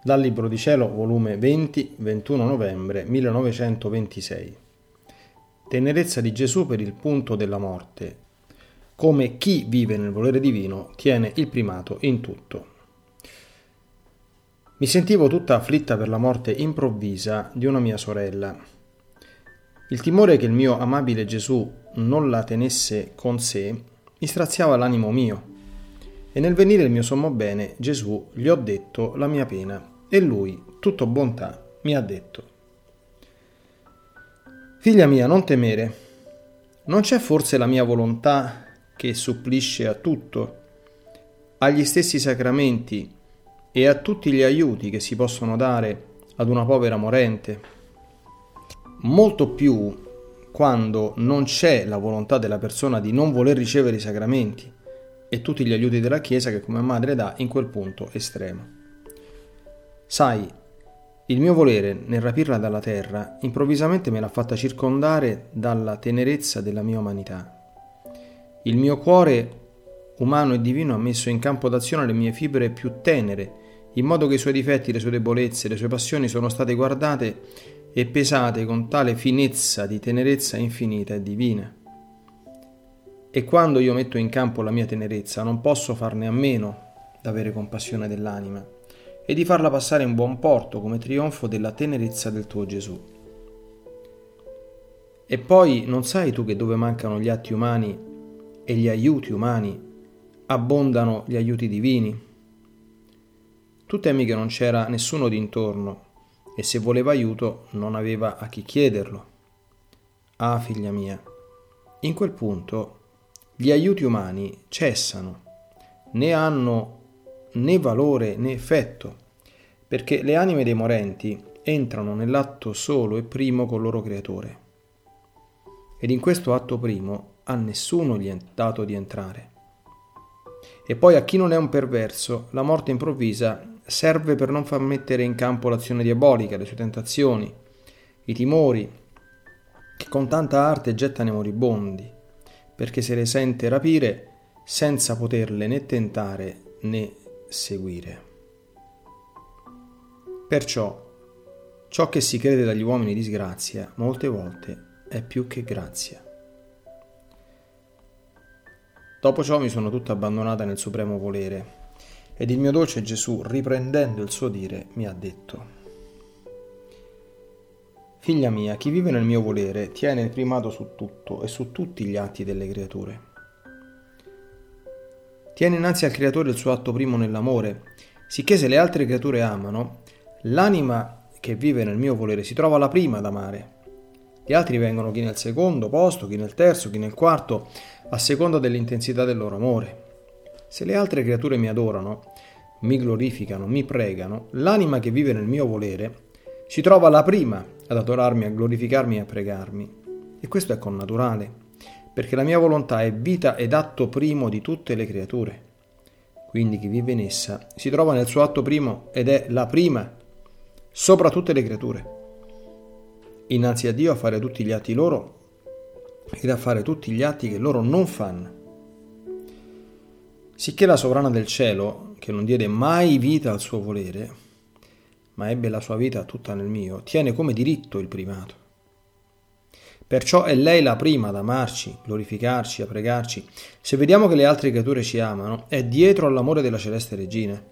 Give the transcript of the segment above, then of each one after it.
Dal Libro di Cielo, volume 20, 21 novembre 1926. Tenerezza di Gesù per il punto della morte. Come chi vive nel volere divino tiene il primato in tutto. Mi sentivo tutta afflitta per la morte improvvisa di una mia sorella. Il timore che il mio amabile Gesù non la tenesse con sé mi straziava l'animo mio. E nel venire il mio sommo bene, Gesù gli ho detto la mia pena e lui, tutto bontà, mi ha detto, Figlia mia, non temere, non c'è forse la mia volontà che supplisce a tutto, agli stessi sacramenti e a tutti gli aiuti che si possono dare ad una povera morente? Molto più quando non c'è la volontà della persona di non voler ricevere i sacramenti e tutti gli aiuti della Chiesa che come madre dà in quel punto estremo. Sai, il mio volere nel rapirla dalla terra improvvisamente me l'ha fatta circondare dalla tenerezza della mia umanità. Il mio cuore umano e divino ha messo in campo d'azione le mie fibre più tenere, in modo che i suoi difetti, le sue debolezze, le sue passioni sono state guardate e pesate con tale finezza di tenerezza infinita e divina. E quando io metto in campo la mia tenerezza non posso farne a meno d'avere compassione dell'anima e di farla passare in buon porto come trionfo della tenerezza del tuo Gesù. E poi non sai tu che dove mancano gli atti umani e gli aiuti umani, abbondano gli aiuti divini? Tu temi che non c'era nessuno d'intorno e se voleva aiuto non aveva a chi chiederlo. Ah, figlia mia, in quel punto gli aiuti umani cessano, né hanno né valore né effetto, perché le anime dei morenti entrano nell'atto solo e primo col loro creatore. Ed in questo atto primo a nessuno gli è dato di entrare. E poi a chi non è un perverso, la morte improvvisa serve per non far mettere in campo l'azione diabolica, le sue tentazioni, i timori, che con tanta arte gettano i moribondi, perché se le sente rapire senza poterle né tentare né seguire. Perciò ciò che si crede dagli uomini disgrazia molte volte è più che grazia. Dopo ciò mi sono tutta abbandonata nel supremo volere ed il mio dolce Gesù, riprendendo il suo dire, mi ha detto, Figlia mia, chi vive nel mio volere tiene il primato su tutto e su tutti gli atti delle creature. Tiene innanzi al Creatore il suo atto primo nell'amore, sicché se le altre creature amano, l'anima che vive nel mio volere si trova la prima ad amare. Gli altri vengono chi nel secondo posto, chi nel terzo, chi nel quarto, a seconda dell'intensità del loro amore. Se le altre creature mi adorano, mi glorificano, mi pregano, l'anima che vive nel mio volere si trova la prima ad adorarmi, a glorificarmi e a pregarmi. E questo è connaturale perché la mia volontà è vita ed atto primo di tutte le creature. Quindi chi vive in essa si trova nel suo atto primo ed è la prima sopra tutte le creature. Innanzi a Dio a fare tutti gli atti loro ed a fare tutti gli atti che loro non fanno. Sicché la sovrana del cielo, che non diede mai vita al suo volere, ma ebbe la sua vita tutta nel mio, tiene come diritto il primato. Perciò è lei la prima ad amarci, glorificarci, a pregarci. Se vediamo che le altre creature ci amano, è dietro all'amore della celeste regina.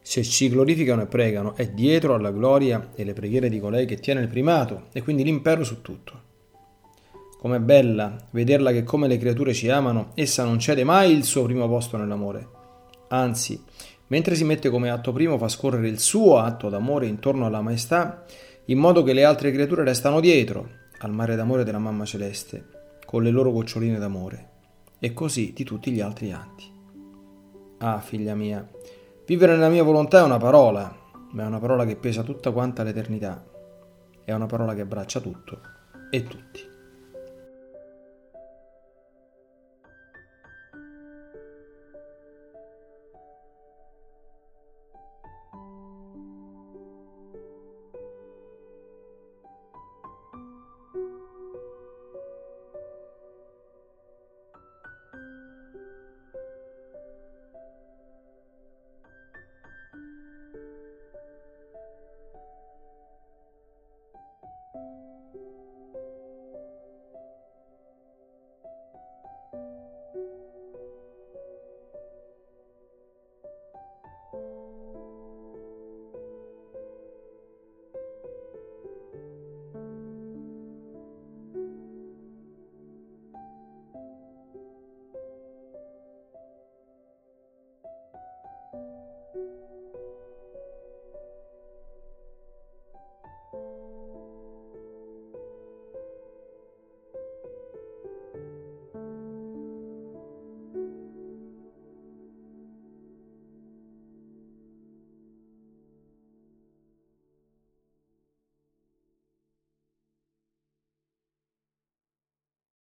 Se ci glorificano e pregano, è dietro alla gloria e le preghiere di colei che tiene il primato e quindi l'impero su tutto. Com'è bella vederla che come le creature ci amano, essa non cede mai il suo primo posto nell'amore. Anzi, mentre si mette come atto primo fa scorrere il suo atto d'amore intorno alla maestà, in modo che le altre creature restano dietro al mare d'amore della mamma celeste, con le loro goccioline d'amore, e così di tutti gli altri atti. Ah, figlia mia, vivere nella mia volontà è una parola, ma è una parola che pesa tutta quanta l'eternità, è una parola che abbraccia tutto e tutti.